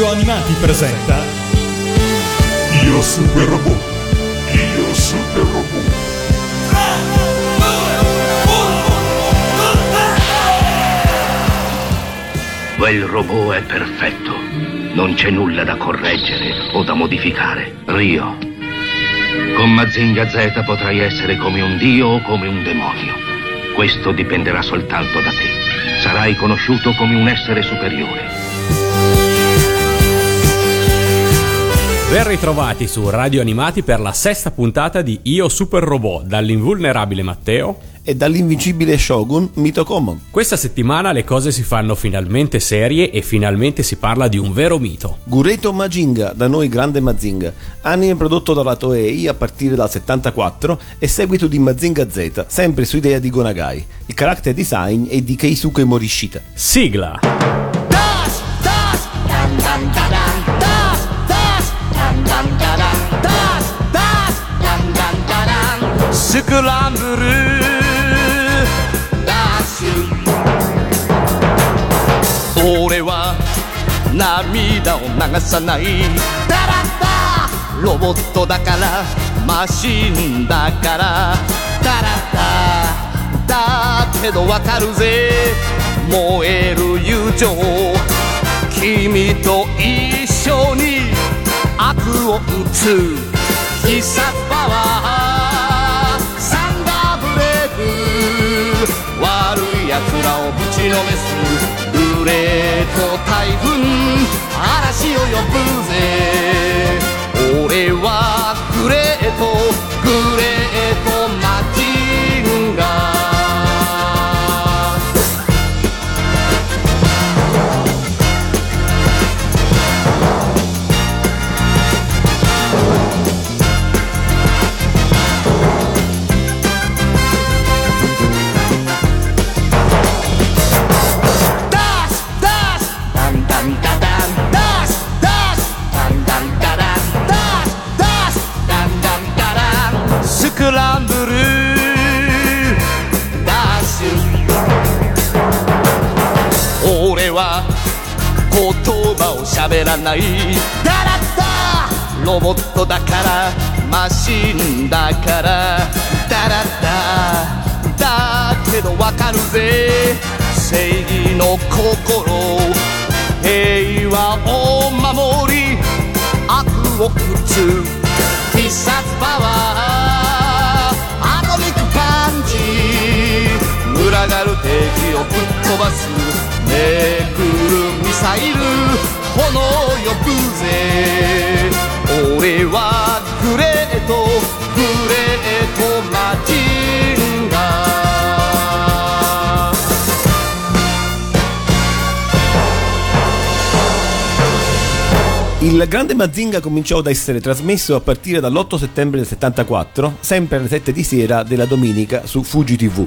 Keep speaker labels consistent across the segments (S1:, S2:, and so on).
S1: Radio Animati presenta
S2: Io Super Robot. Io Super Robot.
S3: Quel robot è perfetto. Non c'è nulla da correggere o da modificare. Rio. Con Mazinga Z potrai essere come un dio o come un demonio. Questo dipenderà soltanto da te. Sarai conosciuto come un essere superiore.
S4: Ben ritrovati su Radio Animati per la sesta puntata di Io Super Robot dall'invulnerabile Matteo.
S5: e dall'invincibile Shogun Mito Common.
S4: Questa settimana le cose si fanno finalmente serie e finalmente si parla di un vero mito.
S5: Gureto Majinga, da noi grande Mazinga, anime prodotto dalla Toei a partire dal 74 e seguito di Mazinga Z, sempre su idea di Gonagai. Il character design è di Keisuke Morishita.
S4: Sigla!
S6: スクランブルダッシュ俺は涙を流さないダラッダロボットだからマシンだからダラッダだけどわかるぜ燃える友情君と一緒に悪を打つ必殺パワー桜をぶちのめすグレと大群嵐を呼ぶぜ。俺はグレートグレート喋らない。ダラッダロボットだからマシンだから。ダラッダだけどわかるぜ。正義の心平和を守り悪を打つ必殺パワー。アトミックパンチ群がる敵をぶっ飛ばすめくるミサイル炎を呼ぶぜ俺はグレートグレートマジ
S5: Il grande Mazinga cominciò ad essere trasmesso a partire dall'8 settembre del 74, sempre alle 7 di sera della domenica su Fuji TV.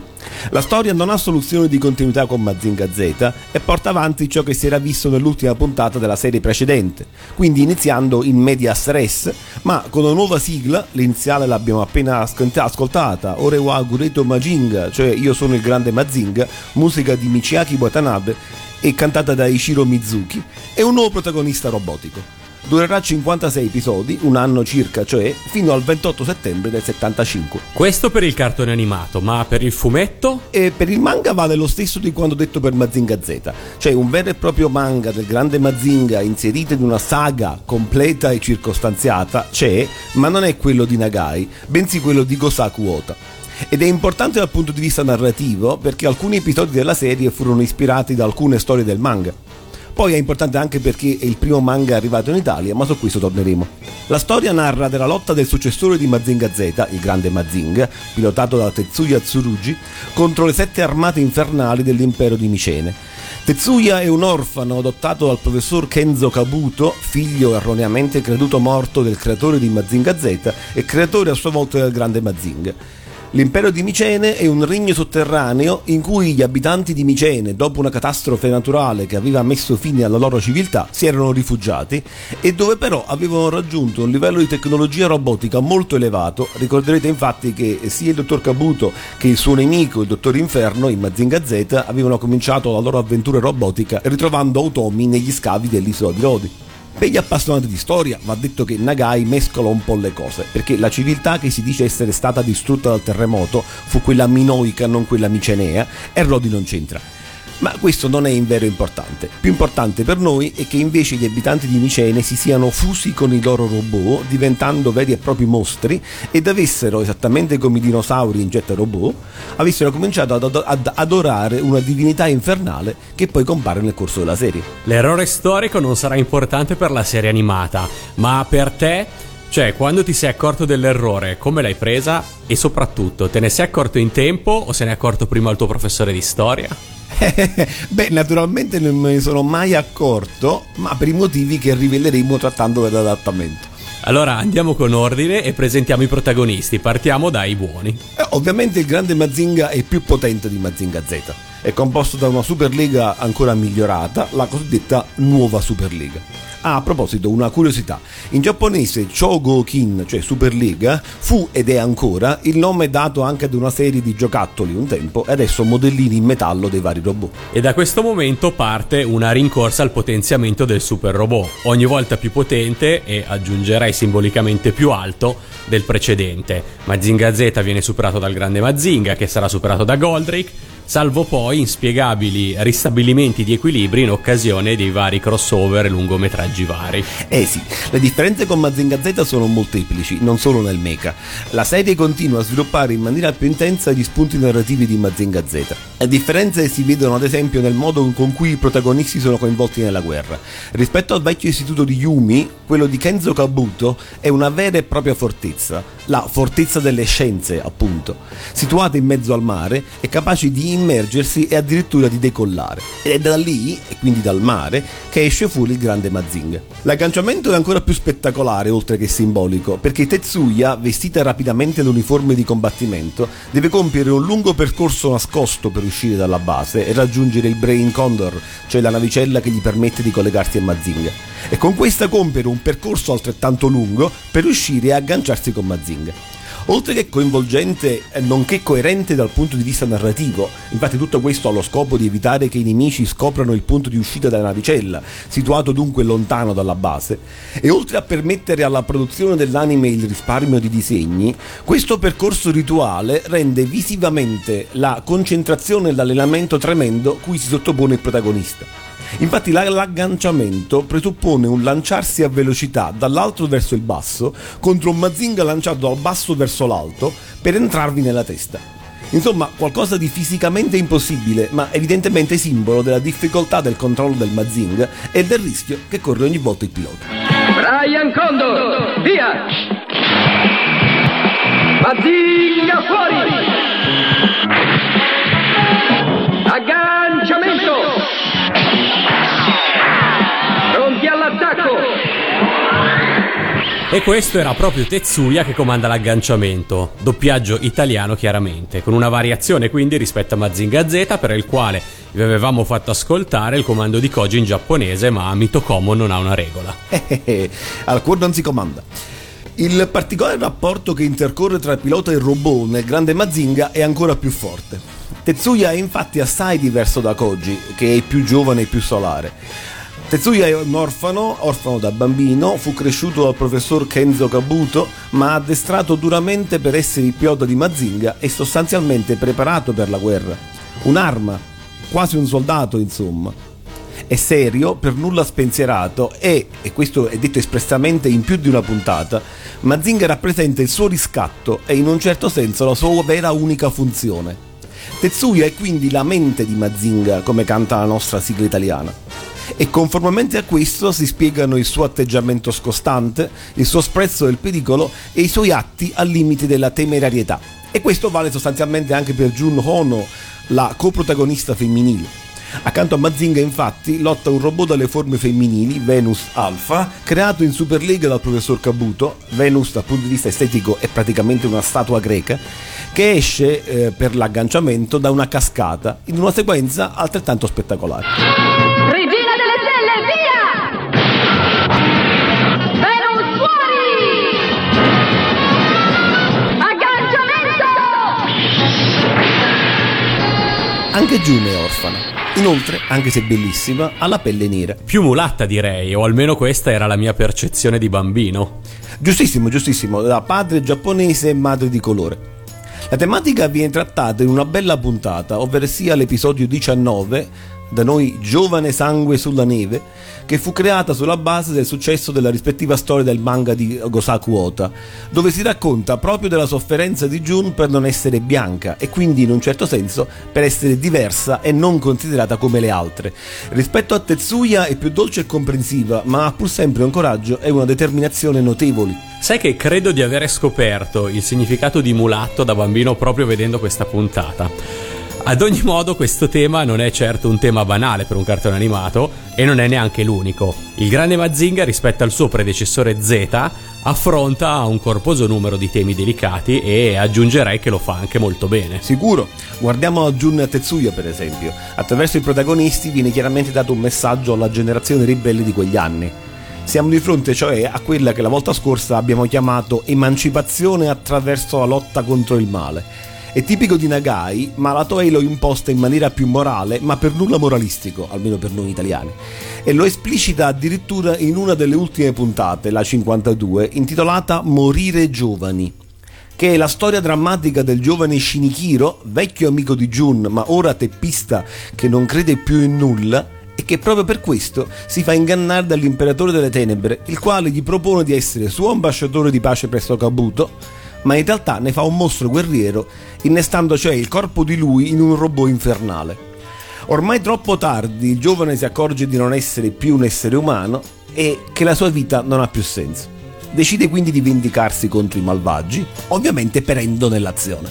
S5: La storia non ha soluzione di continuità con Mazinga Z e porta avanti ciò che si era visto nell'ultima puntata della serie precedente, quindi iniziando in medias res, ma con una nuova sigla, l'iniziale l'abbiamo appena ascolt- ascoltata, Orewa Gureto Majinga, cioè Io sono il grande Mazinga, musica di Michiaki Watanabe e cantata da Ichiro Mizuki, e un nuovo protagonista robotico. Durerà 56 episodi, un anno circa, cioè fino al 28 settembre del 75.
S4: Questo per il cartone animato, ma per il fumetto?
S5: E per il manga vale lo stesso di quanto detto per Mazinga Z, cioè un vero e proprio manga del grande Mazinga inserito in una saga completa e circostanziata c'è, ma non è quello di Nagai, bensì quello di Gosaku Ota. Ed è importante dal punto di vista narrativo perché alcuni episodi della serie furono ispirati da alcune storie del manga. Poi è importante anche perché è il primo manga arrivato in Italia, ma su questo torneremo. La storia narra della lotta del successore di Mazinga Z, il grande Mazinga, pilotato da Tetsuya Tsurugi, contro le sette armate infernali dell'impero di Micene. Tetsuya è un orfano adottato dal professor Kenzo Kabuto, figlio erroneamente creduto morto del creatore di Mazinga Z e creatore a sua volta del grande Mazinga. L'impero di Micene è un regno sotterraneo in cui gli abitanti di Micene, dopo una catastrofe naturale che aveva messo fine alla loro civiltà, si erano rifugiati e dove però avevano raggiunto un livello di tecnologia robotica molto elevato. Ricorderete infatti che sia il dottor Kabuto che il suo nemico, il dottor Inferno, in Mazinga Z, avevano cominciato la loro avventura robotica ritrovando automi negli scavi dell'isola di Rodi. Per gli appassionati di storia va detto che Nagai mescola un po' le cose, perché la civiltà che si dice essere stata distrutta dal terremoto fu quella minoica, non quella micenea, e Rodi non c'entra. Ma questo non è in vero importante. Più importante per noi è che invece gli abitanti di Micene si siano fusi con i loro robot, diventando veri e propri mostri, ed avessero, esattamente come i dinosauri in Jet Robot, avessero cominciato ad, ad adorare una divinità infernale che poi compare nel corso della serie.
S4: L'errore storico non sarà importante per la serie animata, ma per te cioè, quando ti sei accorto dell'errore, come l'hai presa? E soprattutto, te ne sei accorto in tempo o se ne è accorto prima il tuo professore di storia?
S5: Beh, naturalmente non me ne sono mai accorto, ma per i motivi che riveleremo trattando dell'adattamento.
S4: Allora andiamo con ordine e presentiamo i protagonisti. Partiamo dai buoni.
S5: Eh, ovviamente il grande Mazinga è più potente di Mazinga Z. È composto da una Superlega ancora migliorata, la cosiddetta nuova Superlega. Ah, a proposito, una curiosità. In giapponese Chogokin, cioè Superliga, fu ed è ancora il nome dato anche ad una serie di giocattoli un tempo e adesso modellini in metallo dei vari robot.
S4: E da questo momento parte una rincorsa al potenziamento del super robot, ogni volta più potente e aggiungerei simbolicamente più alto del precedente. Mazinga Z viene superato dal grande Mazinga che sarà superato da Goldrake salvo poi inspiegabili ristabilimenti di equilibri in occasione dei vari crossover e lungometraggi vari.
S5: Eh sì, le differenze con Mazinga Z sono molteplici, non solo nel mecha. La serie continua a sviluppare in maniera più intensa gli spunti narrativi di Mazinga Z. Le differenze si vedono ad esempio nel modo con cui i protagonisti sono coinvolti nella guerra. Rispetto al vecchio istituto di Yumi, quello di Kenzo Kabuto è una vera e propria fortezza, la fortezza delle scienze, appunto, situata in mezzo al mare e capace di immergersi e addirittura di decollare. Ed è da lì, e quindi dal mare, che esce fuori il grande Mazinga. L'agganciamento è ancora più spettacolare, oltre che simbolico, perché Tetsuya, vestita rapidamente l'uniforme di combattimento, deve compiere un lungo percorso nascosto per uscire dalla base e raggiungere il Brain Condor, cioè la navicella che gli permette di collegarsi a Mazinga. E con questa compiere un percorso altrettanto lungo per uscire e agganciarsi con Mazinga oltre che coinvolgente nonché coerente dal punto di vista narrativo. Infatti tutto questo ha lo scopo di evitare che i nemici scoprano il punto di uscita della navicella, situato dunque lontano dalla base, e oltre a permettere alla produzione dell'anime il risparmio di disegni, questo percorso rituale rende visivamente la concentrazione e l'allenamento tremendo cui si sottopone il protagonista. Infatti l'agganciamento presuppone un lanciarsi a velocità dall'alto verso il basso contro un Mazinga lanciato dal basso verso l'alto per entrarvi nella testa. Insomma, qualcosa di fisicamente impossibile, ma evidentemente simbolo della difficoltà del controllo del Mazinga e del rischio che corre ogni volta il pilota.
S1: Brian Condor, via! Mazinga fuori! Agganciamento!
S4: E questo era proprio Tetsuya che comanda l'agganciamento, doppiaggio italiano chiaramente, con una variazione quindi rispetto a Mazinga Z per il quale vi avevamo fatto ascoltare il comando di Koji in giapponese, ma Mitokomo non ha una regola.
S5: Al cuore non si comanda. Il particolare rapporto che intercorre tra il pilota e il robot nel grande Mazinga è ancora più forte. Tetsuya è infatti assai diverso da Koji, che è più giovane e più solare. Tetsuya è un orfano, orfano da bambino, fu cresciuto dal professor Kenzo Kabuto, ma addestrato duramente per essere il pilota di Mazinga e sostanzialmente preparato per la guerra. Un'arma, quasi un soldato insomma. È serio, per nulla spensierato e, e questo è detto espressamente in più di una puntata, Mazinga rappresenta il suo riscatto e in un certo senso la sua vera unica funzione. Tetsuya è quindi la mente di Mazinga, come canta la nostra sigla italiana e conformemente a questo si spiegano il suo atteggiamento scostante, il suo sprezzo del pericolo e i suoi atti al limite della temerarietà. E questo vale sostanzialmente anche per Jun Hono, la coprotagonista femminile. Accanto a Mazinga, infatti, lotta un robot dalle forme femminili, Venus Alpha, creato in Super League dal professor Kabuto. Venus, dal punto di vista estetico, è praticamente una statua greca, che esce eh, per l'agganciamento da una cascata in una sequenza altrettanto spettacolare. Anche June è orfana. Inoltre, anche se bellissima, ha la pelle nera.
S4: Più mulatta direi, o almeno questa era la mia percezione di bambino.
S5: Giustissimo, giustissimo, da padre giapponese e madre di colore. La tematica viene trattata in una bella puntata, ovvero sia l'episodio 19 da noi Giovane Sangue sulla Neve, che fu creata sulla base del successo della rispettiva storia del manga di Gosaku Ota, dove si racconta proprio della sofferenza di Jun per non essere bianca e quindi in un certo senso per essere diversa e non considerata come le altre. Rispetto a Tetsuya è più dolce e comprensiva, ma ha pur sempre un coraggio e una determinazione notevoli.
S4: Sai che credo di avere scoperto il significato di mulatto da bambino proprio vedendo questa puntata. Ad ogni modo questo tema non è certo un tema banale per un cartone animato e non è neanche l'unico. Il grande Mazinga rispetto al suo predecessore Z affronta un corposo numero di temi delicati e aggiungerei che lo fa anche molto bene.
S5: Sicuro, guardiamo a Jun Tetsuya per esempio. Attraverso i protagonisti viene chiaramente dato un messaggio alla generazione ribelle di quegli anni. Siamo di fronte cioè a quella che la volta scorsa abbiamo chiamato emancipazione attraverso la lotta contro il male è tipico di Nagai, ma la Toei lo imposta in maniera più morale, ma per nulla moralistico, almeno per noi italiani. E lo esplicita addirittura in una delle ultime puntate, la 52, intitolata Morire giovani che è la storia drammatica del giovane Shinichiro, vecchio amico di Jun, ma ora teppista che non crede più in nulla, e che proprio per questo si fa ingannare dall'imperatore delle tenebre, il quale gli propone di essere suo ambasciatore di pace presso Kabuto ma in realtà ne fa un mostro guerriero, innestando cioè il corpo di lui in un robot infernale. Ormai troppo tardi il giovane si accorge di non essere più un essere umano e che la sua vita non ha più senso. Decide quindi di vendicarsi contro i malvagi, ovviamente perendo nell'azione.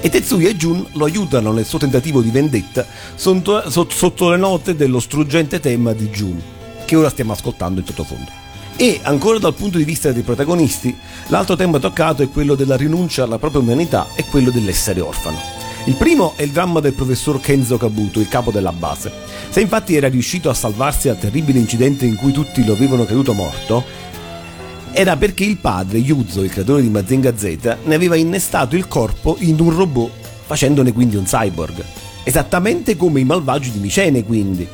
S5: E Tetsuya e Jun lo aiutano nel suo tentativo di vendetta sotto, sotto le note dello struggente tema di Jun, che ora stiamo ascoltando in sottofondo. E ancora dal punto di vista dei protagonisti, l'altro tema toccato è quello della rinuncia alla propria umanità e quello dell'essere orfano. Il primo è il dramma del professor Kenzo Kabuto, il capo della base. Se infatti era riuscito a salvarsi dal terribile incidente in cui tutti lo avevano creduto morto, era perché il padre, Yuzo, il creatore di Mazinga Z, ne aveva innestato il corpo in un robot, facendone quindi un cyborg. Esattamente come i malvagi di Micene, quindi.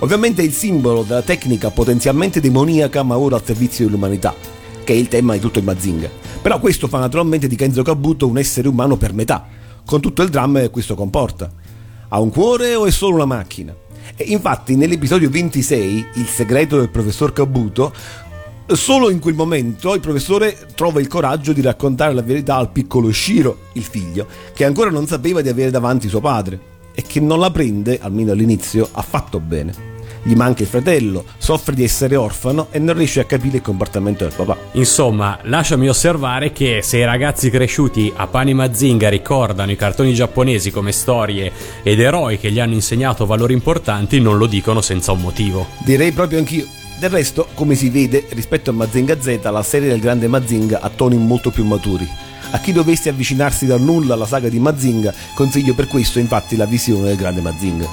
S5: Ovviamente è il simbolo della tecnica potenzialmente demoniaca ma ora al servizio dell'umanità, che è il tema di tutto il Mazinga. Però questo fa naturalmente di Kenzo Kabuto un essere umano per metà, con tutto il dramma che questo comporta. Ha un cuore o è solo una macchina? E infatti nell'episodio 26, Il segreto del professor Kabuto, Solo in quel momento il professore trova il coraggio di raccontare la verità al piccolo Shiro, il figlio, che ancora non sapeva di avere davanti suo padre e che non la prende, almeno all'inizio, affatto bene gli manca il fratello, soffre di essere orfano e non riesce a capire il comportamento del papà.
S4: Insomma, lasciami osservare che se i ragazzi cresciuti a Pani Mazinga ricordano i cartoni giapponesi come storie ed eroi che gli hanno insegnato valori importanti, non lo dicono senza un motivo.
S5: Direi proprio anch'io. Del resto, come si vede, rispetto a Mazinga Z, la serie del grande Mazinga ha toni molto più maturi. A chi dovesse avvicinarsi dal nulla alla saga di Mazinga, consiglio per questo infatti la visione del grande Mazinga.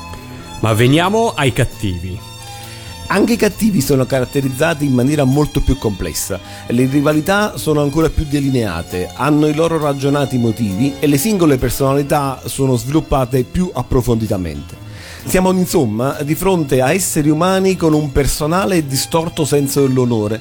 S4: Ma veniamo ai cattivi.
S5: Anche i cattivi sono caratterizzati in maniera molto più complessa, le rivalità sono ancora più delineate, hanno i loro ragionati motivi e le singole personalità sono sviluppate più approfonditamente. Siamo insomma di fronte a esseri umani con un personale e distorto senso dell'onore,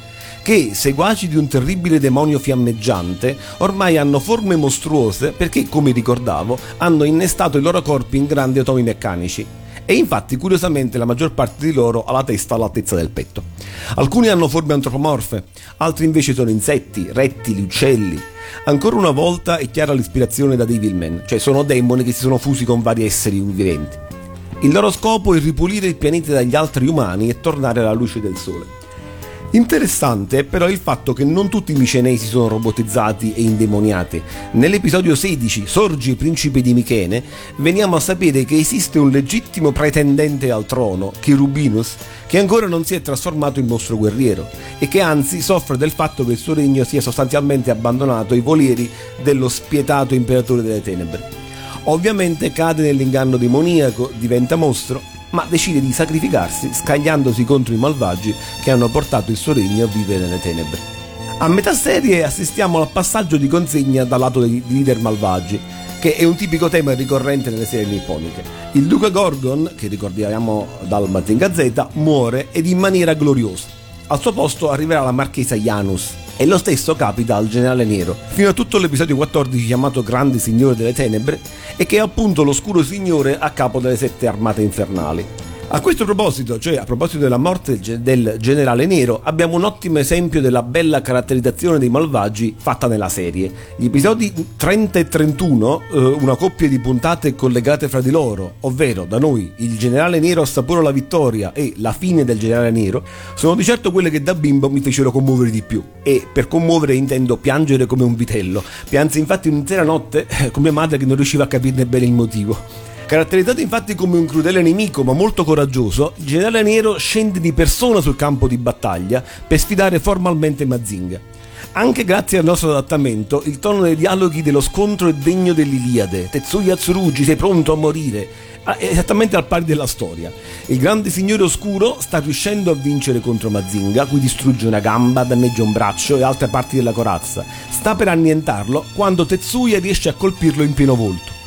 S5: che, seguaci di un terribile demonio fiammeggiante, ormai hanno forme mostruose perché, come ricordavo, hanno innestato i loro corpi in grandi atomi meccanici e infatti curiosamente la maggior parte di loro ha la testa all'altezza del petto. Alcuni hanno forme antropomorfe, altri invece sono insetti, rettili, uccelli. Ancora una volta è chiara l'ispirazione da Devilman, cioè sono demoni che si sono fusi con vari esseri viventi. Il loro scopo è ripulire il pianeta dagli altri umani e tornare alla luce del sole. Interessante è però il fatto che non tutti i micenesi sono robotizzati e indemoniati. Nell'episodio 16, Sorgi principe di Michene, veniamo a sapere che esiste un legittimo pretendente al trono, Cherubinus, che ancora non si è trasformato in mostro guerriero e che anzi soffre del fatto che il suo regno sia sostanzialmente abbandonato ai volieri dello spietato imperatore delle tenebre. Ovviamente cade nell'inganno demoniaco, diventa mostro ma decide di sacrificarsi scagliandosi contro i malvagi che hanno portato il suo regno a vivere nelle tenebre. A metà serie assistiamo al passaggio di consegna dal lato dei leader malvagi, che è un tipico tema ricorrente nelle serie nipponiche. Il duca Gorgon, che ricordiamo dal Mazinga Z, muore ed in maniera gloriosa. Al suo posto arriverà la marchesa Janus, e lo stesso capita al generale nero, fino a tutto l'episodio 14 chiamato Grande Signore delle Tenebre, e che è appunto l'oscuro signore a capo delle sette armate infernali. A questo proposito, cioè a proposito della morte del generale nero, abbiamo un ottimo esempio della bella caratterizzazione dei malvagi fatta nella serie. Gli episodi 30 e 31, eh, una coppia di puntate collegate fra di loro, ovvero da noi il generale nero assapora la vittoria e la fine del generale nero, sono di certo quelle che da bimbo mi fecero commuovere di più. E per commuovere intendo piangere come un vitello. Piansi infatti un'intera notte eh, con mia madre che non riusciva a capirne bene il motivo. Caratterizzato infatti come un crudele nemico ma molto coraggioso, il generale Nero scende di persona sul campo di battaglia per sfidare formalmente Mazinga. Anche grazie al nostro adattamento, il tono dei dialoghi dello scontro è degno dell'Iliade. Tetsuya Tsurugi, sei pronto a morire? Ah, esattamente al pari della storia. Il grande signore oscuro sta riuscendo a vincere contro Mazinga, cui distrugge una gamba, danneggia un braccio e altre parti della corazza. Sta per annientarlo quando Tetsuya riesce a colpirlo in pieno volto.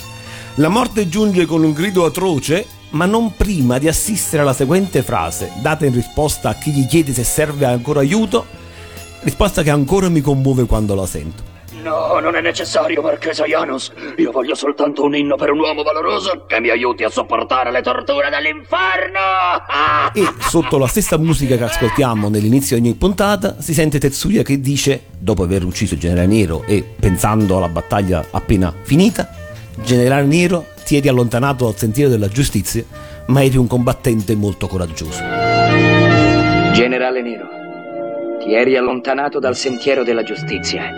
S5: La morte giunge con un grido atroce, ma non prima di assistere alla seguente frase, data in risposta a chi gli chiede se serve ancora aiuto, risposta che ancora mi commuove quando la sento.
S7: No, non è necessario, Marchesa Janus. Io voglio soltanto un inno per un uomo valoroso che mi aiuti a sopportare le torture dell'inferno.
S5: E sotto la stessa musica che ascoltiamo nell'inizio di ogni puntata si sente Tetsuya che dice, dopo aver ucciso il generale nero e pensando alla battaglia appena finita, Generale Nero, ti eri allontanato dal sentiero della giustizia, ma eri un combattente molto coraggioso.
S8: Generale Nero, ti eri allontanato dal sentiero della giustizia,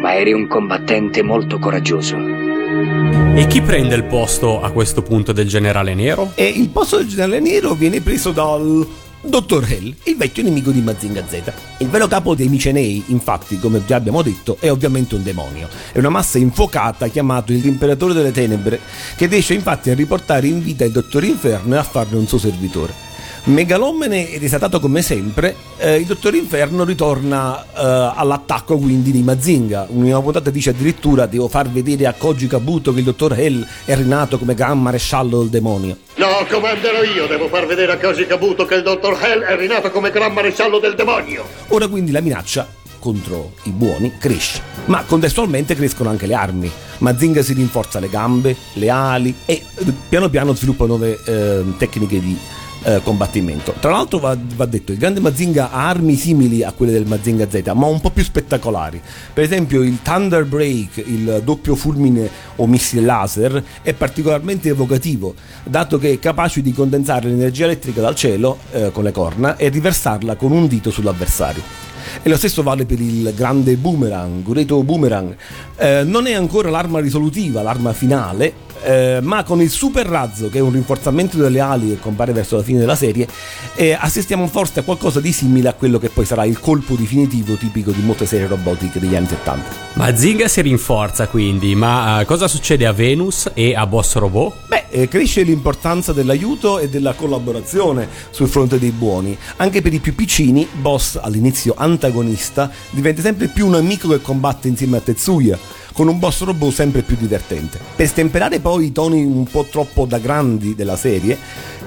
S8: ma eri un combattente molto coraggioso.
S4: E chi prende il posto a questo punto del generale nero?
S5: E il posto del generale nero viene preso dal Dottor Hell, il vecchio nemico di Mazinga Z. Il vero capo dei Micenei, infatti, come già abbiamo detto, è ovviamente un demonio. È una massa infuocata chiamato il Rimperatore delle Tenebre, che riesce infatti a riportare in vita il Dottor Inferno e a farne un suo servitore. Megalomene ed esatato come sempre, eh, il Dottor Inferno ritorna eh, all'attacco quindi di Mazinga. Un'ultima puntata dice addirittura devo far vedere a Koji Kabuto che il Dottor Hell è rinato come gran maresciallo del demonio.
S9: No, comanderò io, devo far vedere a Koji Kabuto che il Dottor Hell è rinato come gran maresciallo del demonio.
S5: Ora quindi la minaccia contro i buoni cresce, ma contestualmente crescono anche le armi. Mazinga si rinforza le gambe, le ali e piano piano sviluppa nuove eh, tecniche di eh, combattimento. Tra l'altro va, va, detto, il grande Mazinga ha armi simili a quelle del Mazinga Z, ma un po' più spettacolari. Per esempio il Thunder Break, il doppio fulmine o missile laser, è particolarmente evocativo, dato che è capace di condensare l'energia elettrica dal cielo eh, con le corna e riversarla con un dito sull'avversario. E lo stesso vale per il grande boomerang, Gureto Boomerang. Eh, non è ancora l'arma risolutiva, l'arma finale, eh, ma con il super razzo, che è un rinforzamento delle ali che compare verso la fine della serie, eh, assistiamo forse a qualcosa di simile a quello che poi sarà il colpo definitivo tipico di molte serie robotiche degli anni 70.
S4: Ma Zinga si rinforza quindi, ma uh, cosa succede a Venus e a Boss Robot?
S5: Beh, eh, cresce l'importanza dell'aiuto e della collaborazione sul fronte dei buoni. Anche per i più piccini, Boss all'inizio antagonista diventa sempre più un amico che combatte insieme a Tetsuya con un boss robot sempre più divertente. Per stemperare poi i toni un po' troppo da grandi della serie,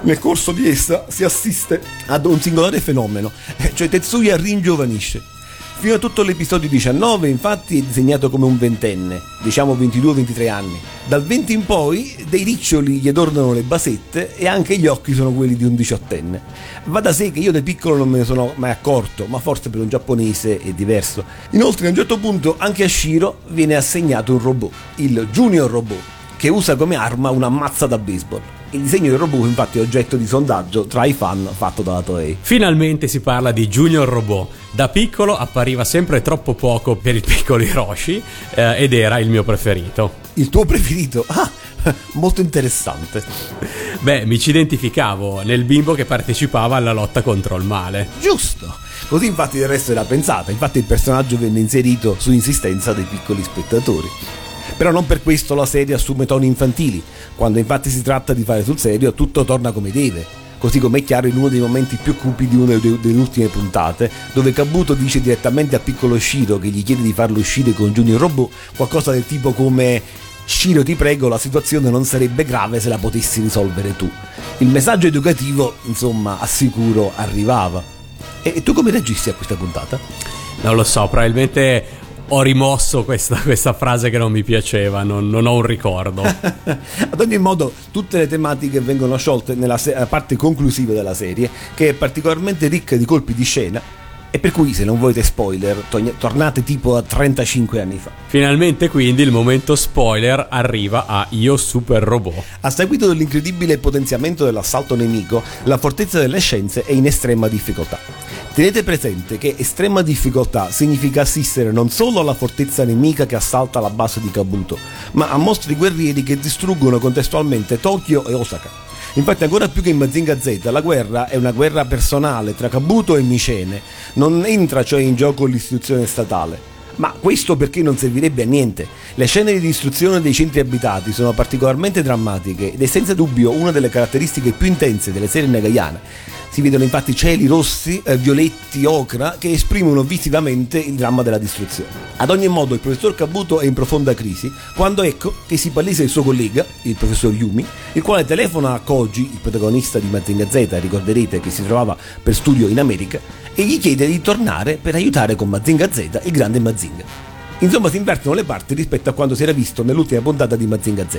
S5: nel corso di essa si assiste ad un singolare fenomeno, cioè Tetsuya ringiovanisce Fino a tutto l'episodio 19, infatti, è disegnato come un ventenne, diciamo 22-23 anni. Dal 20 in poi, dei riccioli gli adornano le basette e anche gli occhi sono quelli di un diciottenne. Va da sé che io da piccolo non me ne sono mai accorto, ma forse per un giapponese è diverso. Inoltre, a un certo punto, anche a Shiro viene assegnato un robot, il Junior Robot, che usa come arma una mazza da baseball. Il disegno del robot infatti è oggetto di sondaggio tra i fan fatto dalla Toei.
S4: Finalmente si parla di Junior Robot. Da piccolo appariva sempre troppo poco per il piccolo Hiroshi eh, ed era il mio preferito.
S5: Il tuo preferito? Ah, molto interessante.
S4: Beh, mi ci identificavo nel bimbo che partecipava alla lotta contro il male.
S5: Giusto. Così infatti del resto era pensata, infatti il personaggio venne inserito su insistenza dei piccoli spettatori. Però non per questo la serie assume toni infantili. Quando infatti si tratta di fare sul serio, tutto torna come deve. Così come è chiaro in uno dei momenti più cupi di una delle ultime puntate, dove Kabuto dice direttamente a piccolo Shiro che gli chiede di farlo uscire con Junior Robot qualcosa del tipo come Shiro ti prego, la situazione non sarebbe grave se la potessi risolvere tu. Il messaggio educativo, insomma, assicuro, arrivava. E tu come reagisti a questa puntata?
S4: Non lo so, probabilmente ho rimosso questa, questa frase che non mi piaceva, non, non ho un ricordo.
S5: Ad ogni modo, tutte le tematiche vengono sciolte nella se- parte conclusiva della serie, che è particolarmente ricca di colpi di scena e per cui se non volete spoiler, togn- tornate tipo a 35 anni fa.
S4: Finalmente quindi il momento spoiler arriva a Io Super Robot.
S5: A seguito dell'incredibile potenziamento dell'assalto nemico, la fortezza delle scienze è in estrema difficoltà. Tenete presente che estrema difficoltà significa assistere non solo alla fortezza nemica che assalta la base di Kabuto, ma a mostri guerrieri che distruggono contestualmente Tokyo e Osaka. Infatti ancora più che in Mazinga Z la guerra è una guerra personale tra Kabuto e Micene, non entra cioè in gioco l'istituzione statale. Ma questo perché non servirebbe a niente. Le scene di distruzione dei centri abitati sono particolarmente drammatiche ed è senza dubbio una delle caratteristiche più intense delle serie negaiane. Si vedono infatti cieli rossi, eh, violetti, ocra che esprimono visivamente il dramma della distruzione. Ad ogni modo il professor Kabuto è in profonda crisi quando ecco che si palesa il suo collega, il professor Yumi, il quale telefona a Koji, il protagonista di Mazinga Z, ricorderete che si trovava per studio in America, e gli chiede di tornare per aiutare con Mazinga Z il grande Mazinga. Insomma si invertono le parti rispetto a quanto si era visto nell'ultima puntata di Mazinga Z.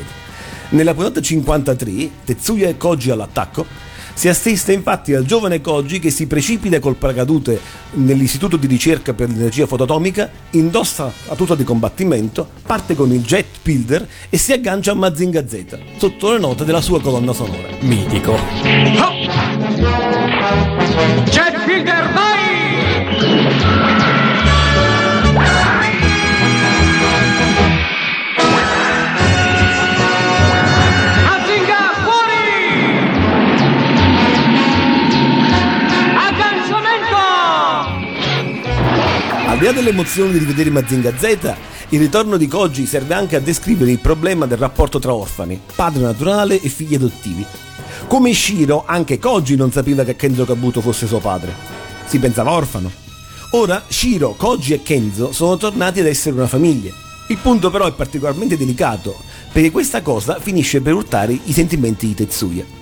S5: Nella puntata 53, Tetsuya e Koji all'attacco, si assiste infatti al giovane Koji che si precipita col paracadute nell'istituto di ricerca per l'energia fotoatomica, indossa la tuta di combattimento, parte con il jet builder e si aggancia a Mazinga Z, sotto le note della sua colonna sonora.
S4: Mitico.
S1: Jet Builder, vai!
S5: Al di là dell'emozione di rivedere Mazinga Z, il ritorno di Koji serve anche a descrivere il problema del rapporto tra orfani, padre naturale e figli adottivi. Come Shiro, anche Koji non sapeva che Kenzo Kabuto fosse suo padre. Si pensava orfano. Ora Shiro, Koji e Kenzo sono tornati ad essere una famiglia. Il punto però è particolarmente delicato, perché questa cosa finisce per urtare i sentimenti di Tetsuya.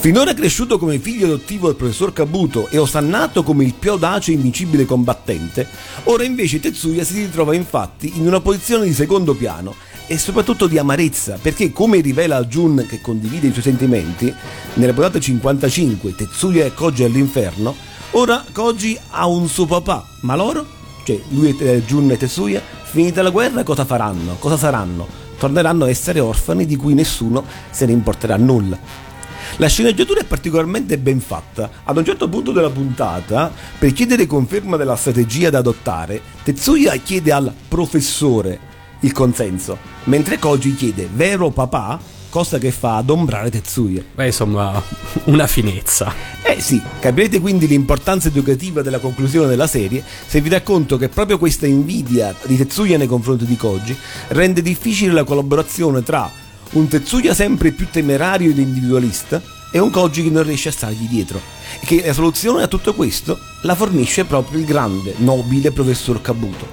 S5: Finora cresciuto come figlio adottivo del professor Kabuto e osannato come il più audace e invincibile combattente, ora invece Tetsuya si ritrova infatti in una posizione di secondo piano e soprattutto di amarezza, perché come rivela Jun che condivide i suoi sentimenti, nella puntata 55 Tetsuya e Koji all'inferno, ora Koji ha un suo papà, ma loro? Cioè lui e Jun e Tetsuya, finita la guerra cosa faranno? Cosa saranno? Torneranno a essere orfani di cui nessuno se ne importerà nulla. La sceneggiatura è particolarmente ben fatta. Ad un certo punto della puntata, per chiedere conferma della strategia da adottare, Tetsuya chiede al professore il consenso, mentre Koji chiede vero papà, cosa che fa adombrare Tetsuya.
S4: Beh, insomma, una finezza.
S5: Eh sì, capirete quindi l'importanza educativa della conclusione della serie se vi dà conto che proprio questa invidia di Tetsuya nei confronti di Koji rende difficile la collaborazione tra un Tetsuya sempre più temerario ed individualista e un Koji che non riesce a stargli dietro. E che la soluzione a tutto questo la fornisce proprio il grande, nobile professor Kabuto,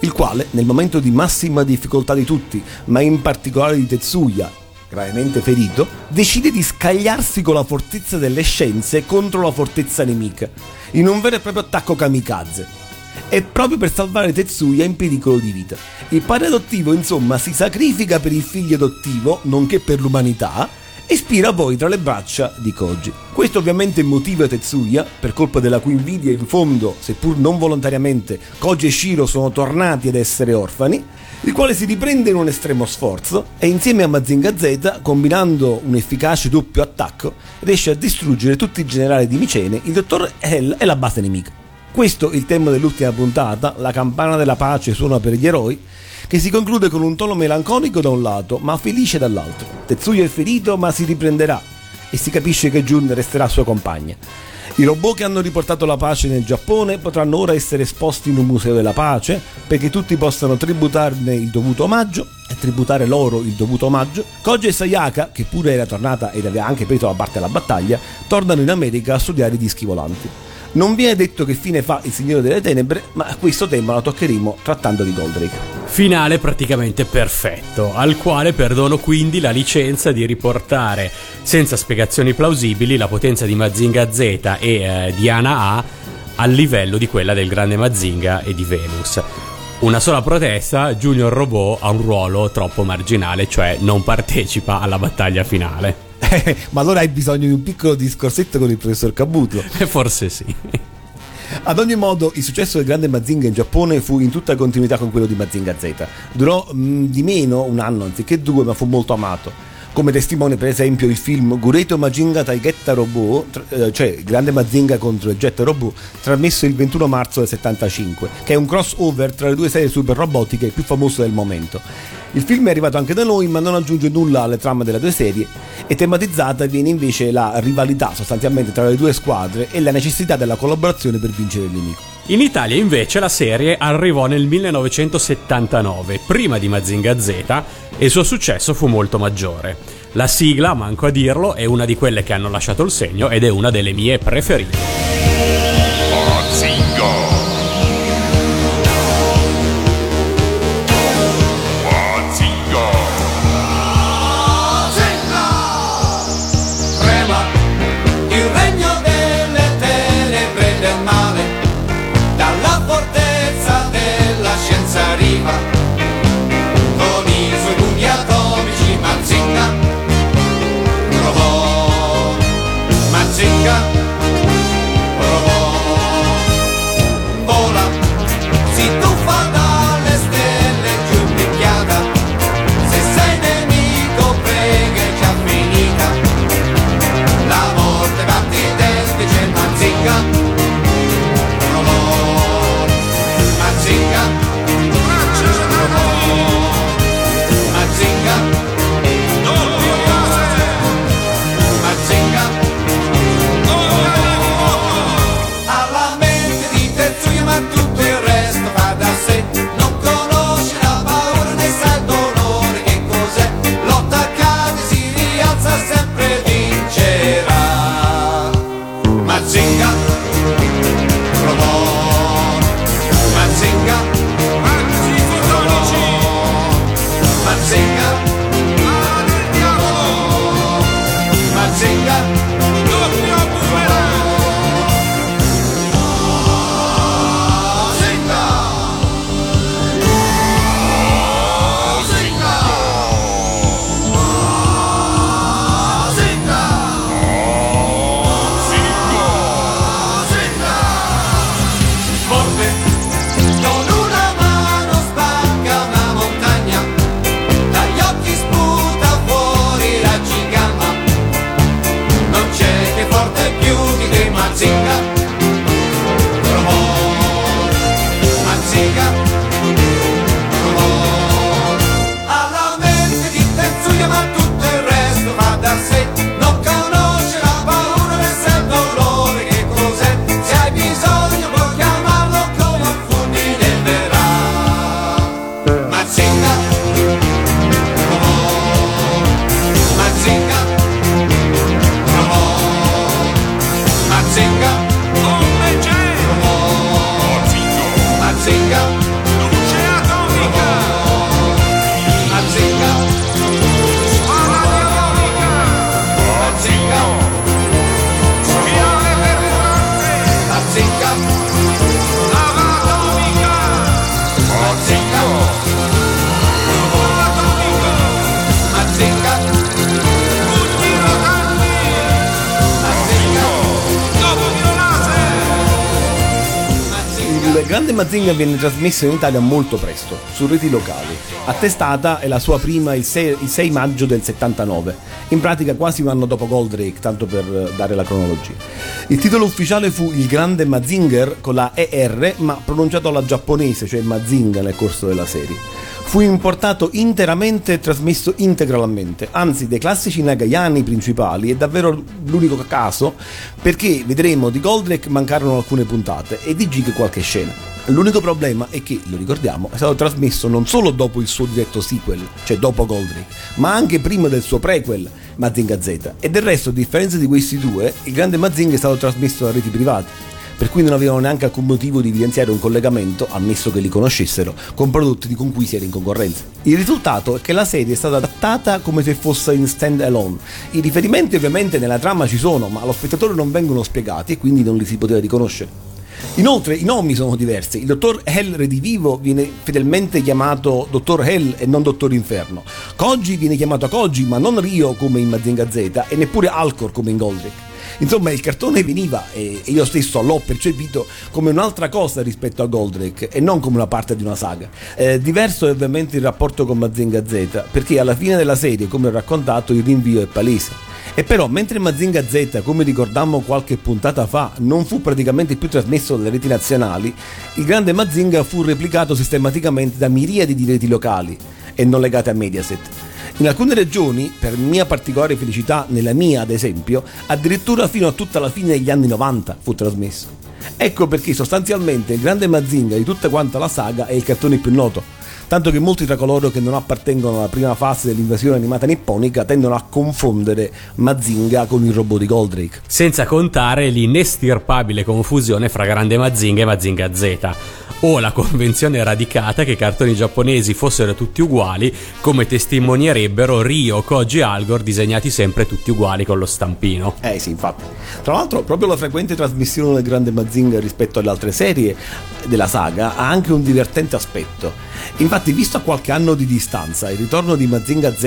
S5: il quale, nel momento di massima difficoltà di tutti, ma in particolare di Tetsuya, gravemente ferito, decide di scagliarsi con la fortezza delle scienze contro la fortezza nemica, in un vero e proprio attacco kamikaze. E proprio per salvare Tetsuya in pericolo di vita. Il padre adottivo, insomma, si sacrifica per il figlio adottivo, nonché per l'umanità, e spira poi tra le braccia di Koji. Questo ovviamente motiva Tetsuya, per colpa della cui invidia in fondo, seppur non volontariamente, Koji e Shiro sono tornati ad essere orfani, il quale si riprende in un estremo sforzo e insieme a Mazinga Z, combinando un efficace doppio attacco, riesce a distruggere tutti i generali di Micene, il dottor Hell e la base nemica. Questo è il tema dell'ultima puntata, la campana della pace suona per gli eroi, che si conclude con un tono melanconico da un lato, ma felice dall'altro. Tetsuya è ferito, ma si riprenderà e si capisce che Jun resterà sua compagna. I robot che hanno riportato la pace nel Giappone potranno ora essere esposti in un museo della pace perché tutti possano tributarne il dovuto omaggio e tributare loro il dovuto omaggio. Koji e Sayaka, che pure era tornata ed aveva anche preso la parte alla battaglia, tornano in America a studiare i dischi volanti. Non viene detto che fine fa il Signore delle Tenebre, ma questo tema lo toccheremo trattando di Goldrake.
S10: Finale praticamente perfetto, al quale perdono quindi la licenza di riportare senza spiegazioni plausibili la potenza di Mazinga Z e eh, Diana A al livello di quella del grande Mazinga e di Venus. Una sola protesta, Junior Robot ha un ruolo troppo marginale, cioè non partecipa alla battaglia finale.
S5: Ma allora hai bisogno di un piccolo discorsetto con il professor Kabuto.
S10: Forse sì.
S5: Ad ogni modo, il successo del grande Mazinga in Giappone fu in tutta continuità con quello di Mazinga Z. Durò mh, di meno un anno anziché due, ma fu molto amato. Come testimone, per esempio, il film Gureto Mazinga Taigetta Robot, eh, cioè grande Mazinga contro Jet Robot, trasmesso il 21 marzo del 75, che è un crossover tra le due serie super robotiche più famose del momento. Il film è arrivato anche da noi, ma non aggiunge nulla alle trame delle due serie e tematizzata viene invece la rivalità sostanzialmente tra le due squadre e la necessità della collaborazione per vincere il nemico.
S10: In Italia invece la serie arrivò nel 1979, prima di Mazinga Z, e il suo successo fu molto maggiore. La sigla, manco a dirlo, è una di quelle che hanno lasciato il segno ed è una delle mie preferite.
S11: Mazinga
S5: venne trasmesso in Italia molto presto, su reti locali. A testata è la sua prima il 6, il 6 maggio del 79, in pratica quasi un anno dopo Goldrake, tanto per eh, dare la cronologia. Il titolo ufficiale fu Il grande Mazinger con la ER, ma pronunciato alla giapponese, cioè Mazinga nel corso della serie. Fu importato interamente e trasmesso integralmente, anzi dei classici nagayani principali è davvero l'unico caso perché vedremo di Goldrake mancarono alcune puntate e di Gig qualche scena. L'unico problema è che, lo ricordiamo, è stato trasmesso non solo dopo il suo diretto sequel, cioè dopo Goldrake, ma anche prima del suo prequel, Mazinga Z. E del resto, a differenza di questi due, il grande Mazinga è stato trasmesso da reti private. per cui non avevano neanche alcun motivo di evidenziare un collegamento, ammesso che li conoscessero, con prodotti con cui si era in concorrenza. Il risultato è che la serie è stata adattata come se fosse in stand alone. I riferimenti ovviamente nella trama ci sono, ma allo spettatore non vengono spiegati e quindi non li si poteva riconoscere. Inoltre i nomi sono diversi. Il dottor Hell Redivivo viene fedelmente chiamato dottor Hell e non dottor Inferno. Koji viene chiamato Koji ma non Rio come in Mazinga Z e neppure Alcor come in Goldrick. Insomma, il cartone veniva, e io stesso l'ho percepito, come un'altra cosa rispetto a Goldrake e non come una parte di una saga. Eh, diverso è ovviamente il rapporto con Mazinga Z, perché alla fine della serie, come ho raccontato, il rinvio è palese. E però, mentre Mazinga Z, come ricordammo qualche puntata fa, non fu praticamente più trasmesso dalle reti nazionali, il grande Mazinga fu replicato sistematicamente da miriadi di reti locali e non legate a Mediaset. In alcune regioni, per mia particolare felicità, nella mia ad esempio, addirittura fino a tutta la fine degli anni 90 fu trasmesso. Ecco perché sostanzialmente il grande Mazinga di tutta quanta la saga è il cartone più noto, tanto che molti tra coloro che non appartengono alla prima fase dell'invasione animata nipponica tendono a confondere Mazinga con il robot di Goldrake.
S4: Senza contare l'inestirpabile confusione fra Grande Mazinga e Mazinga Z o la convenzione radicata che i cartoni giapponesi fossero tutti uguali, come testimonierebbero Ryo, Koji e Algor disegnati sempre tutti uguali con lo stampino.
S5: Eh sì, infatti. Tra l'altro, proprio la frequente trasmissione del grande Mazinga rispetto alle altre serie della saga ha anche un divertente aspetto. Infatti, visto a qualche anno di distanza, il ritorno di Mazinga Z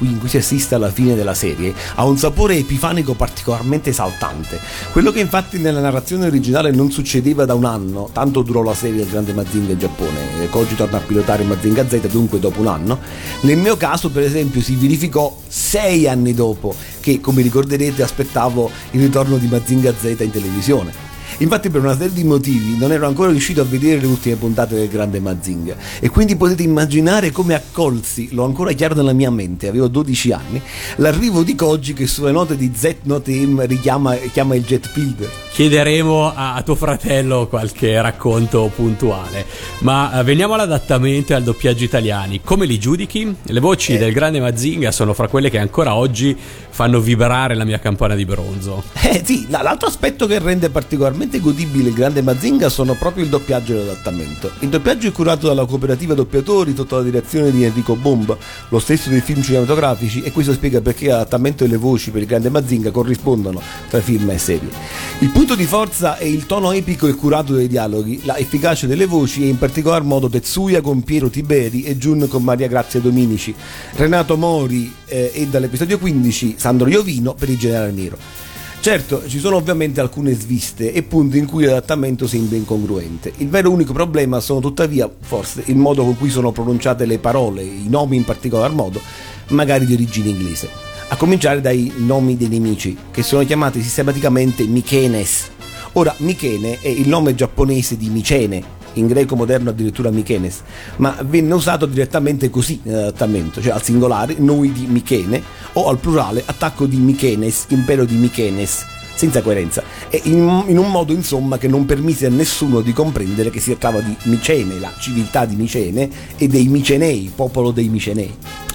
S5: in cui si assiste alla fine della serie ha un sapore epifanico particolarmente esaltante. Quello che infatti nella narrazione originale non succedeva da un anno, tanto durò la serie del grande Mazinga in Giappone. Koji torna a pilotare Mazinga Z dunque dopo un anno. Nel mio caso, per esempio, si verificò sei anni dopo che, come ricorderete, aspettavo il ritorno di Mazinga Z in televisione. Infatti per una serie di motivi non ero ancora riuscito a vedere le ultime puntate del grande Mazinga e quindi potete immaginare come accolsi, l'ho ancora chiaro nella mia mente, avevo 12 anni, l'arrivo di Koji che sulle note di Z Note M richiama chiama il Jet Builder.
S4: Chiederemo a, a tuo fratello qualche racconto puntuale, ma eh, veniamo all'adattamento e al doppiaggio italiani. Come li giudichi? Le voci
S5: Eh.
S4: del grande Mazinga sono fra quelle che ancora oggi fanno vibrare la mia campana di bronzo.
S5: Eh sì, la- l'altro aspetto che rende particolarmente godibile il grande Mazinga sono proprio il doppiaggio e l'adattamento. Il doppiaggio è curato dalla cooperativa doppiatori sotto la direzione di Enrico Bomba, lo stesso dei film cinematografici, e questo spiega perché l'adattamento e le voci per il grande Mazinga corrispondono tra film e serie. Il punto di forza è il tono epico e curato dei dialoghi, la efficacia delle voci e in particolar modo Tetsuya con Piero Tiberi e Jun con Maria Grazia Dominici, Renato Mori eh, e dall'episodio 15 Sandro Iovino per il generale Nero. Certo, ci sono ovviamente alcune sviste e punti in cui l'adattamento sembra incongruente. Il vero unico problema sono tuttavia, forse, il modo con cui sono pronunciate le parole, i nomi in particolar modo, magari di origine inglese. A cominciare dai nomi dei nemici, che sono chiamati sistematicamente Mikenes. Ora, Mikene è il nome giapponese di Micene, in greco moderno addirittura Mikenes, ma venne usato direttamente così nell'adattamento, cioè al singolare noi di Michene o al plurale attacco di Michenes, impero di Michenes, senza coerenza, e in, in un modo insomma che non permise a nessuno di comprendere che si trattava di Micene, la civiltà di Micene, e dei Micenei, popolo dei Micenei.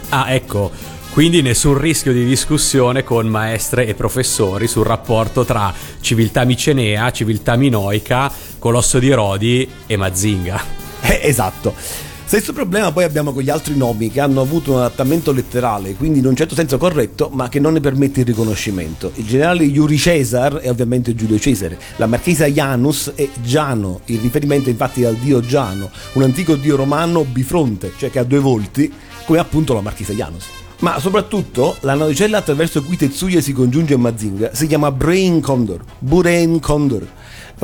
S4: Ah, ecco. Quindi nessun rischio di discussione con maestre e professori sul rapporto tra civiltà micenea, civiltà minoica, colosso di Rodi e Mazinga.
S5: Eh, esatto. Stesso problema poi abbiamo con gli altri nomi che hanno avuto un adattamento letterale, quindi in un certo senso corretto, ma che non ne permette il riconoscimento. Il generale Yuri Caesar è ovviamente Giulio Cesare, la marchesa Janus è Giano, il riferimento infatti al dio Giano, un antico dio romano bifronte, cioè che ha due volti, come appunto la marchesa Janus. Ma soprattutto la navicella attraverso cui Tetsuya si congiunge a Mazinga si chiama Brain Condor, Burain Condor,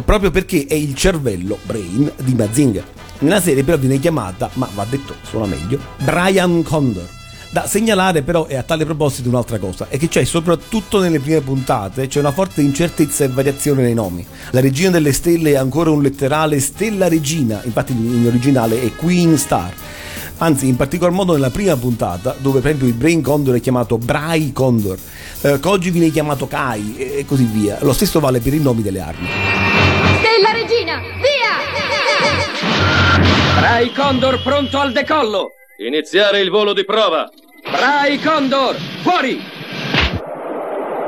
S5: proprio perché è il cervello, Brain, di Mazinga. Nella serie però viene chiamata, ma va detto, suona meglio, Brian Condor. Da segnalare però è a tale proposito un'altra cosa, è che c'è soprattutto nelle prime puntate c'è una forte incertezza e variazione nei nomi. La regina delle stelle è ancora un letterale stella regina, infatti in originale è Queen Star. Anzi, in particolar modo nella prima puntata, dove per esempio il Brain Condor è chiamato Brai Condor, eh, Koji viene chiamato Kai e e così via. Lo stesso vale per i nomi delle armi.
S12: Stella Regina, via!
S1: Brai Condor pronto al decollo.
S13: Iniziare il volo di prova.
S1: Brai Condor, fuori!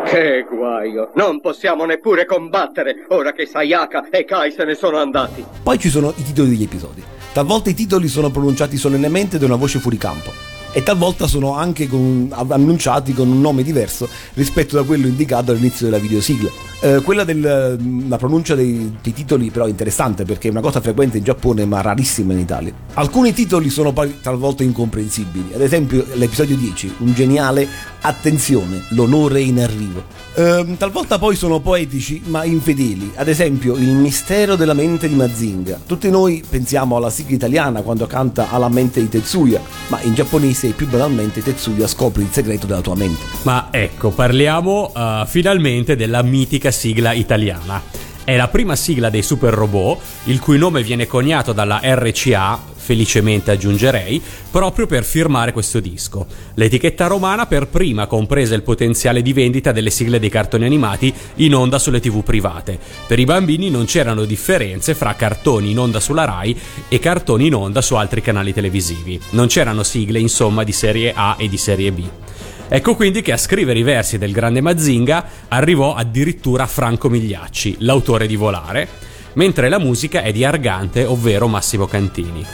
S1: Che guaio! Non possiamo neppure combattere ora che Sayaka e Kai se ne sono andati.
S5: Poi ci sono i titoli degli episodi. Talvolta i titoli sono pronunciati solennemente da una voce fuori campo e talvolta sono anche con, annunciati con un nome diverso rispetto da quello indicato all'inizio della videosigla. Eh, quella della pronuncia dei, dei, titoli però è interessante perché è una cosa frequente in Giappone ma rarissima in Italia. Alcuni titoli sono talvolta incomprensibili, ad esempio l'episodio 10, un geniale Attenzione, l'onore in arrivo. Eh, talvolta poi sono poetici ma infedeli, ad esempio il mistero della mente di Mazinga. Tutti noi pensiamo alla sigla italiana quando canta alla mente di Tetsuya, ma in giapponese più banalmente Tetsuya scopre il segreto della tua mente.
S4: Ma ecco, parliamo uh, finalmente della mitica sigla italiana. È la prima sigla dei Super Robot, il cui nome viene coniato dalla RCA, felicemente aggiungerei, proprio per firmare questo disco. L'etichetta romana per prima comprese il potenziale di vendita delle sigle dei cartoni animati in onda sulle tv private. Per i bambini non c'erano differenze fra cartoni in onda sulla RAI e cartoni in onda su altri canali televisivi. Non c'erano sigle, insomma, di serie A e di serie B. Ecco quindi che a scrivere i versi del grande Mazinga arrivò addirittura Franco Migliacci, l'autore di Volare, mentre la musica è di Argante, ovvero Massimo Cantini.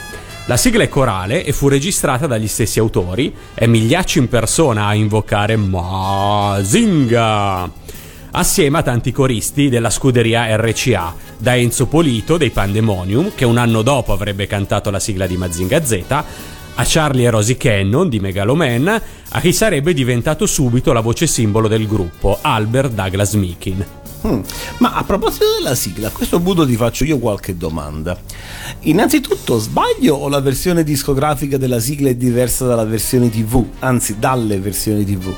S4: La sigla è corale e fu registrata dagli stessi autori, è Migliacci in persona a invocare Mazinga assieme a tanti coristi della scuderia RCA, da Enzo Polito dei Pandemonium, che un anno dopo avrebbe cantato la sigla di Mazinga Z, a Charlie e Rosie Cannon di Megaloman, a chi sarebbe diventato subito la voce simbolo del gruppo, Albert Douglas Meekin.
S5: Hmm. Ma a proposito della sigla, a questo punto ti faccio io qualche domanda. Innanzitutto, sbaglio o la versione discografica della sigla è diversa dalla versione TV, anzi dalle versioni TV?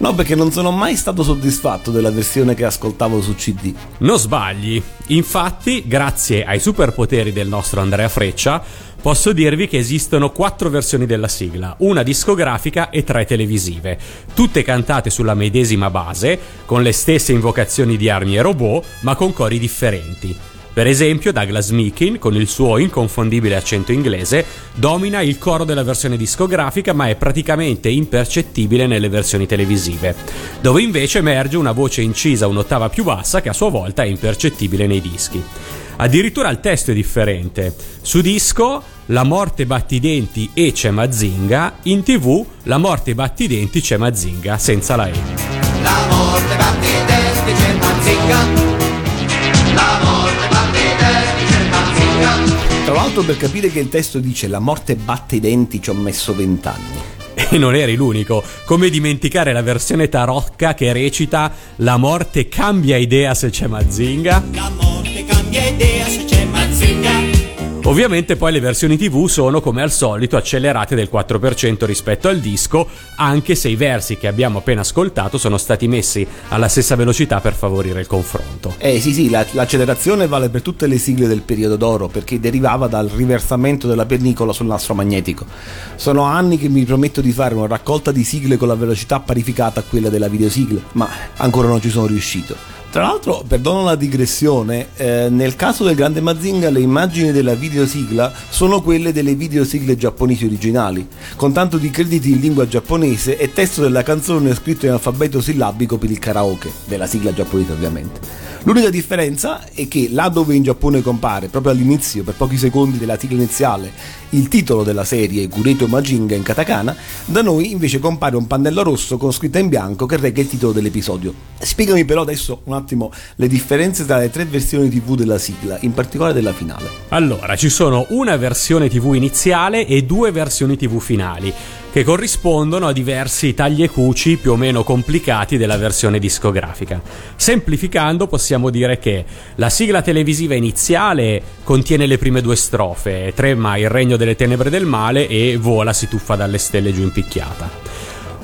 S5: No, perché non sono mai stato soddisfatto della versione che ascoltavo su CD.
S4: Non sbagli. Infatti, grazie ai superpoteri del nostro Andrea Freccia, posso dirvi che esistono quattro versioni della sigla, una discografica e tre televisive, tutte cantate sulla medesima base, con le stesse invocazioni di armi e robot, ma con cori differenti. Per esempio, Douglas Meekin, con il suo inconfondibile accento inglese, domina il coro della versione discografica ma è praticamente impercettibile nelle versioni televisive, dove invece emerge una voce incisa un'ottava più bassa che a sua volta è impercettibile nei dischi. Addirittura il testo è differente. Su disco La morte batti i denti e c'è Mazinga, in tv La morte batti i denti c'è Mazinga, senza la E. La morte batti i denti c'è Mazinga.
S5: Tra l'altro per capire che il testo dice la morte batte i denti ci ho messo vent'anni.
S4: E non eri l'unico. Come dimenticare la versione tarocca che recita La morte cambia idea se c'è Mazinga? Cambia idea se c'è Mazinga. Ovviamente poi le versioni TV sono come al solito accelerate del 4% rispetto al disco, anche se i versi che abbiamo appena ascoltato sono stati messi alla stessa velocità per favorire il confronto.
S5: Eh sì sì, la, l'accelerazione vale per tutte le sigle del periodo d'oro perché derivava dal riversamento della pellicola sul nastro magnetico. Sono anni che mi prometto di fare una raccolta di sigle con la velocità parificata a quella della videosigla, ma ancora non ci sono riuscito. Tra l'altro, perdono la digressione, eh, nel caso del Grande Mazinga le immagini della videosigla sono quelle delle videosigle giapponesi originali, con tanto di crediti in lingua giapponese e testo della canzone scritto in alfabeto sillabico per il karaoke, della sigla giapponese ovviamente. L'unica differenza è che là dove in Giappone compare, proprio all'inizio, per pochi secondi della sigla iniziale, il titolo della serie Gureto Majinga in katakana, da noi invece compare un pannello rosso con scritta in bianco che reca il titolo dell'episodio. Spiegami però adesso un attimo le differenze tra le tre versioni TV della sigla, in particolare della finale.
S4: Allora, ci sono una versione TV iniziale e due versioni TV finali che corrispondono a diversi tagli e cuci più o meno complicati della versione discografica. Semplificando possiamo dire che la sigla televisiva iniziale contiene le prime due strofe, trema il regno delle tenebre del male e vola si tuffa dalle stelle giù in picchiata.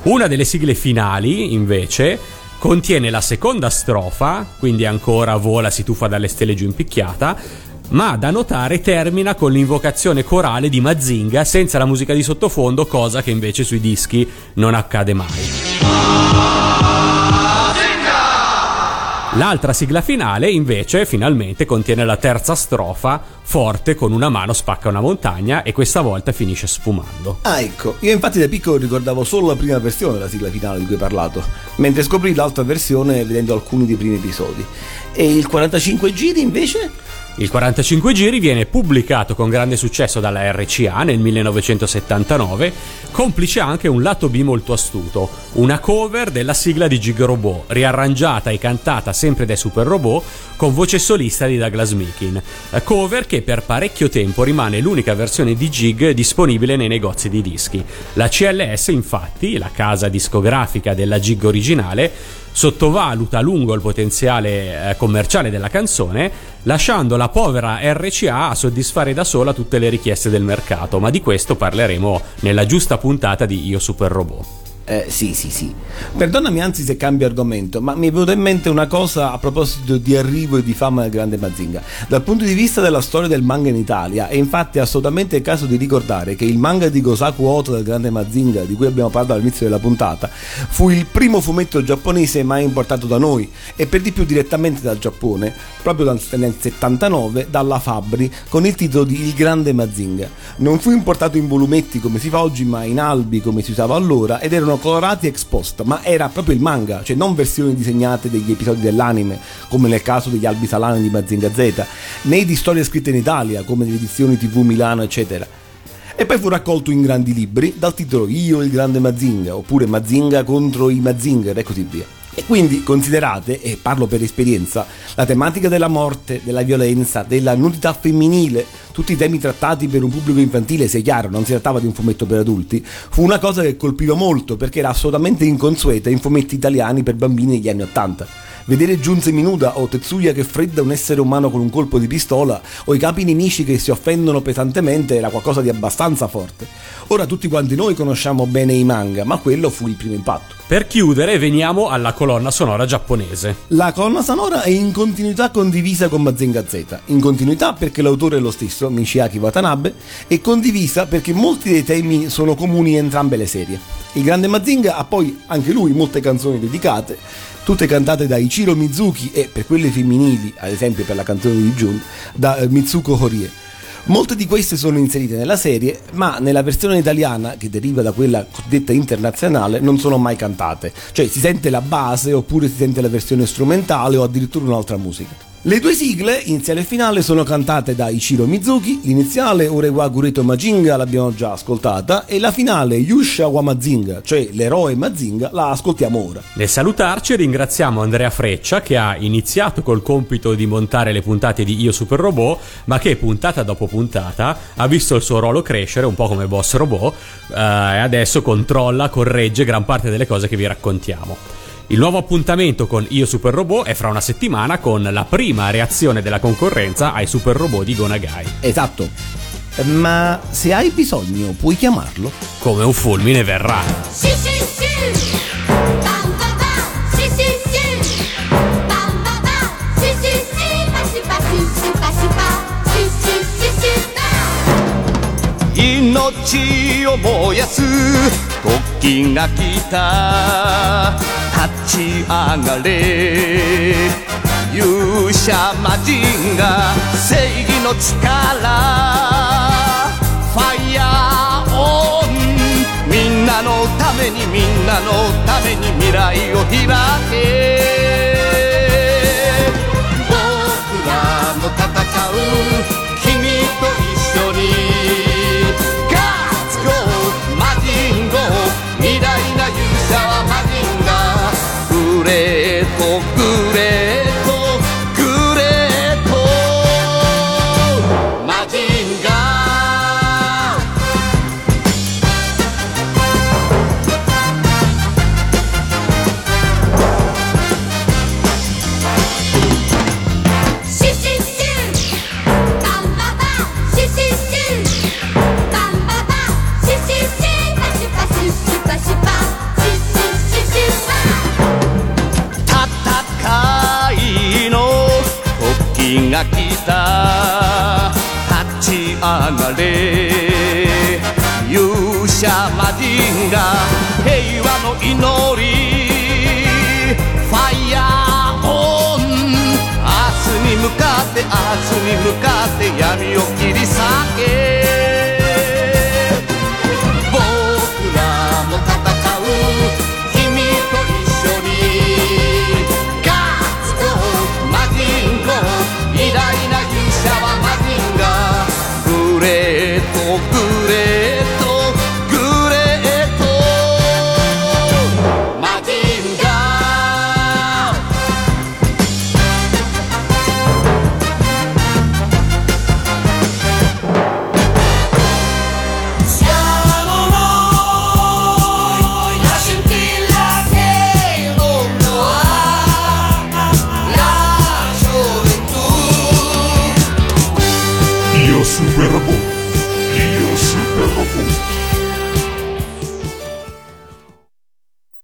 S4: Una delle sigle finali, invece, contiene la seconda strofa, quindi ancora vola si tuffa dalle stelle giù in picchiata, ma da notare termina con l'invocazione corale di Mazinga senza la musica di sottofondo, cosa che invece sui dischi non accade mai. L'altra sigla finale invece finalmente contiene la terza strofa forte con una mano spacca una montagna e questa volta finisce sfumando.
S5: Ah ecco, io infatti da piccolo ricordavo solo la prima versione della sigla finale di cui hai parlato, mentre scoprì l'altra versione vedendo alcuni dei primi episodi. E il 45 giri invece?
S4: Il 45 giri viene pubblicato con grande successo dalla RCA nel 1979, complice anche un lato B molto astuto, una cover della sigla di Gig Robot, riarrangiata e cantata sempre dai Super Robot con voce solista di Douglas Meekin, cover che per parecchio tempo rimane l'unica versione di Gig disponibile nei negozi di dischi. La CLS infatti, la casa discografica della Gig originale, sottovaluta a lungo il potenziale eh, commerciale della canzone, lasciando la povera RCA a soddisfare da sola tutte le richieste del mercato, ma di questo parleremo nella giusta puntata di Io Super Robot.
S5: Eh, sì, sì, sì. Perdonami anzi se cambio argomento, ma mi è venuta in mente una cosa a proposito di arrivo e di fama del grande Mazinga. Dal punto di vista della storia del manga in Italia, è infatti assolutamente il caso di ricordare che il manga di Gosaku Oto del grande Mazinga, di cui abbiamo parlato all'inizio della puntata, fu il primo fumetto giapponese mai importato da noi e per di più direttamente dal Giappone, proprio nel 79 dalla Fabri con il titolo di Il grande Mazinga. Non fu importato in volumetti come si fa oggi, ma in albi come si usava allora ed erano colorati ex post, ma era proprio il manga, cioè non versioni disegnate degli episodi dell'anime, come nel caso degli albi salani di Mazinga Z, né di storie scritte in Italia, come nelle edizioni TV Milano, eccetera. E poi fu raccolto in grandi libri dal titolo Io il grande Mazinga, oppure Mazinga contro i Mazinger e così via. E quindi considerate, e parlo per esperienza, la tematica della morte, della violenza, della nudità femminile, tutti i temi trattati per un pubblico infantile, sia chiaro, non si trattava di un fumetto per adulti, fu una cosa che colpiva molto perché era assolutamente inconsueta in fumetti italiani per bambini negli anni Ottanta. Vedere Giunze Minuda o Tetsuya che fredda un essere umano con un colpo di pistola o i capi nemici che si offendono pesantemente era qualcosa di abbastanza forte. Ora tutti quanti noi conosciamo bene i manga, ma quello fu il primo impatto.
S4: Per chiudere veniamo alla colonna sonora giapponese.
S5: La colonna sonora è in continuità condivisa con Mazinga Z, in continuità perché l'autore è lo stesso, Michiaki Watanabe, e condivisa perché molti dei temi sono comuni in entrambe le serie. Il grande Mazinga ha poi anche lui molte canzoni dedicate, tutte cantate da Ichiro Mizuki e per quelle femminili, ad esempio per la canzone di Jun, da eh, Mitsuko Horie. Molte di queste sono inserite nella serie, ma nella versione italiana, che deriva da quella cosiddetta internazionale, non sono mai cantate. Cioè si sente la base oppure si sente la versione strumentale o addirittura un'altra musica. Le due sigle, iniziale e finale, sono cantate da Ichiro Mizuki, l'iniziale Orewa Gureto Majinga l'abbiamo già ascoltata e la finale Yusha wa Mazinga, cioè l'eroe Mazinga, la ascoltiamo ora.
S4: Nel salutarci ringraziamo Andrea Freccia che ha iniziato col compito di montare le puntate di Io Super Robot, ma che puntata dopo puntata ha visto il suo ruolo crescere un po' come boss robot eh, e adesso controlla, corregge gran parte delle cose che vi raccontiamo. Il nuovo appuntamento con Io Super Robot è fra una settimana con la prima reazione della concorrenza ai Super Robot di Gonagai.
S5: Esatto. Ma se hai bisogno, puoi chiamarlo?
S4: Come un fulmine verrà.
S12: Sì, sì, sì. Bam, ba, ba. Sì, sì, sì. Bam, ba, ba. Sì, sì, sì. Pa, sì, pa, sì, sì, pa, sì, pa. Sì, sì, sì, sì, ba.
S6: 命を燃やす時が来た 立ち上がれ。勇者魔人が正義の力。ファイヤーオンみんなのためにみんなのために未来を開け。僕らの戦う。向か
S2: って闇を切